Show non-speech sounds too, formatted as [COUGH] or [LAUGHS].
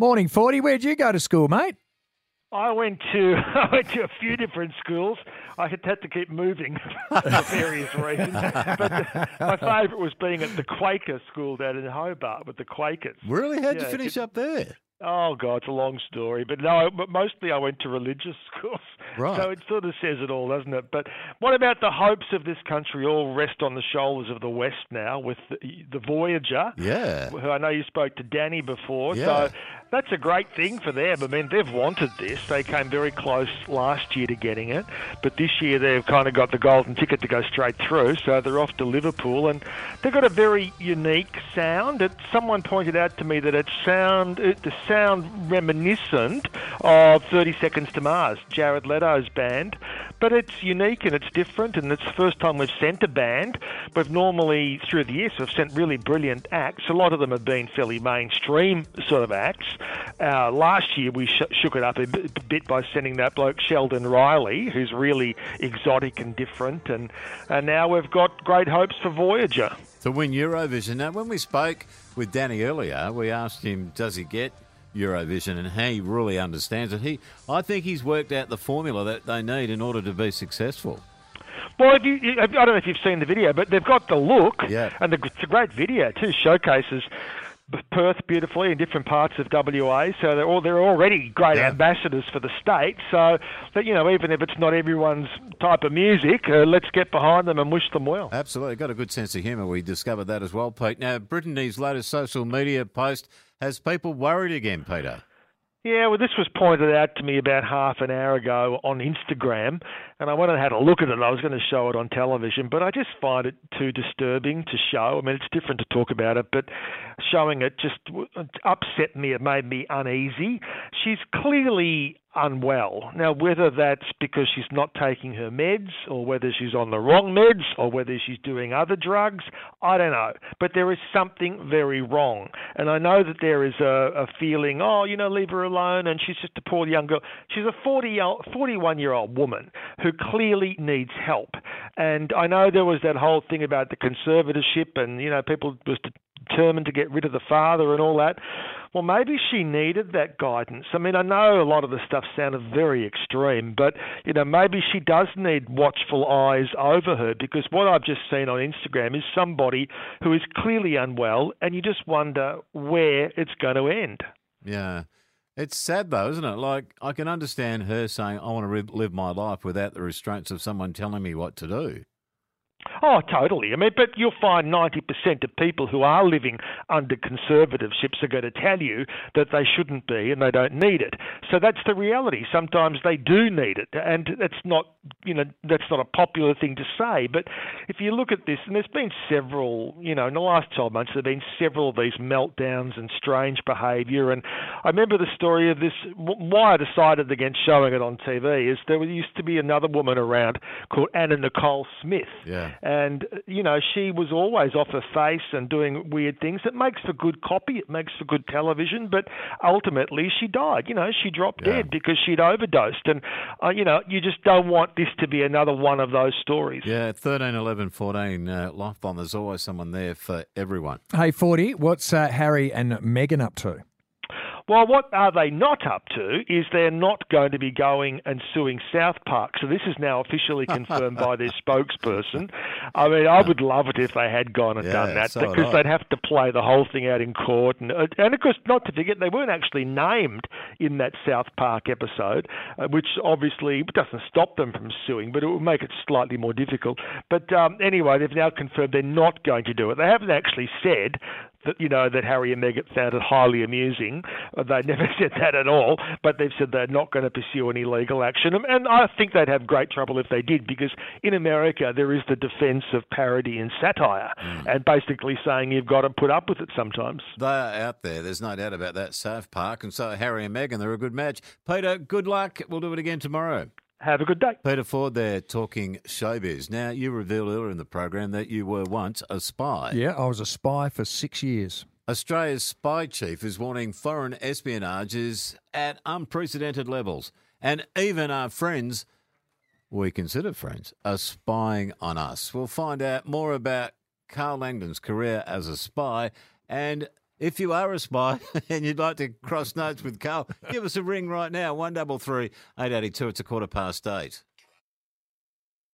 Morning, Forty. Where'd you go to school, mate? I went to [LAUGHS] I went to a few different schools. I had, had to keep moving [LAUGHS] for various reasons. But the, my [LAUGHS] favourite was being at the Quaker school down in Hobart with the Quakers. Really? How'd you finish it- up there? Oh God, it's a long story. But no, but mostly I went to religious schools. Right. So it sort of says it all, doesn't it? But what about the hopes of this country all rest on the shoulders of the West now with the, the Voyager? Yeah. who I know you spoke to Danny before. Yeah. So that's a great thing for them. I mean, they've wanted this. They came very close last year to getting it, but this year they've kind of got the golden ticket to go straight through. So they're off to Liverpool, and they've got a very unique sound. It, someone pointed out to me that it sound it, the sound reminiscent of 30 Seconds to Mars, Jared Leto's band, but it's unique and it's different, and it's the first time we've sent a band. We've normally through the years we've sent really brilliant acts. A lot of them have been fairly mainstream sort of acts. Uh, last year we sh- shook it up a bit by sending that bloke Sheldon Riley, who's really exotic and different, and and now we've got great hopes for Voyager. To win Eurovision. Now, when we spoke with Danny earlier, we asked him, does he get Eurovision and how he really understands it. He, I think he's worked out the formula that they need in order to be successful. Well, if you, I don't know if you've seen the video, but they've got the look, Yeah. and the, it's a great video too. Showcases Perth beautifully in different parts of WA, so they're all they're already great Yeah. ambassadors for the state. So that you know, even if it's not everyone's type of music, uh, let's get behind them and wish them well. Absolutely. Got a good sense of humour. We discovered that as well, Pete. Now, Brittany's latest social media post has people worried again, Peter. Yeah, well, this was pointed out to me about half an hour ago on Instagram, and I went and had a look at it. I was going to show it on television, but I just find it too disturbing to show. I mean, it's different to talk about it, but showing it just upset me. It made me uneasy. She's clearly unwell. Now, whether that's because she's not taking her meds, or whether she's on the wrong meds, or whether she's doing other drugs, I don't know. But there is something very wrong. And I know that there is a, a feeling, oh, you know, leave her alone, and she's just a poor young girl. She's a 40 uh, year, 41 year old woman who clearly needs help. And I know there was that whole thing about the conservatorship, and, you know, people was determined to get rid of the father and all that. Well, maybe she needed that guidance. I mean, I know a lot of the stuff sounded very extreme, but you know, maybe she does need watchful eyes over her because what I've just seen on Instagram is somebody who is clearly unwell, and you just wonder where it's going to end. Yeah. It's sad though, isn't it? Like I can understand her saying, "I want to live my life without the restraints of someone telling me what to do." Oh, totally. I mean, but you'll find 90% of people who are living under conservatives are going to tell you that they shouldn't be and they don't need it. So that's the reality. Sometimes they do need it, and that's not, you know, that's not a popular thing to say. But if you look at this, and there's been several, you know, in the last 12 months, there have been several of these meltdowns and strange behaviour. And I remember the story of this. Why I decided against showing it on TV is there used to be another woman around called Anna Nicole Smith. Yeah. And, you know, she was always off her face and doing weird things. It makes for good copy, it makes for good television, but ultimately she died. You know, she dropped Yeah. dead because she'd overdosed. And, uh, you know, you just don't want this to be another one of those stories. Yeah, 13, 11, 14, uh, life bomb. There's always someone there for everyone. Hey, 40, what's uh, Harry and Meghan up to? Well, what are they not up to is they're not going to be going and suing South Park. So this is now officially [LAUGHS] confirmed by their spokesperson. I mean, I would love it if they had gone and Yeah, done that so because they'd have to play the whole thing out in court. And, uh, and of course, not to forget, they weren't actually named in that South Park episode, uh, which obviously doesn't stop them from suing, but it will make it slightly more difficult. But um, anyway, they've now confirmed they're not going to do it. They haven't actually said that you know that Harry and Meghan found it highly amusing. Uh, They [LAUGHS] never said that at all, but they've said they're not going to pursue any legal action, And- I think they'd have great trouble if they did, because in America there is the defence of parody and satire, and basically saying you've got to put up with it sometimes. They are out there. There's no doubt about that. South Park and so Harry and Meghan, they're a good match. Peter, good luck. We'll do it again tomorrow. Have a good day. Peter Ford there talking showbiz. Now, you revealed earlier in the program that you were once a spy. Yeah, I was a spy for six years. Australia's spy chief is warning foreign espionage is at unprecedented levels. And even our friends, we consider friends, are spying on us. We'll find out more about Karl Langdon's career as a spy and If you are a spy [LAUGHS] and you'd like to cross notes with Karl, give us a ring right now. One double three eight eighty two. It's a quarter past eight.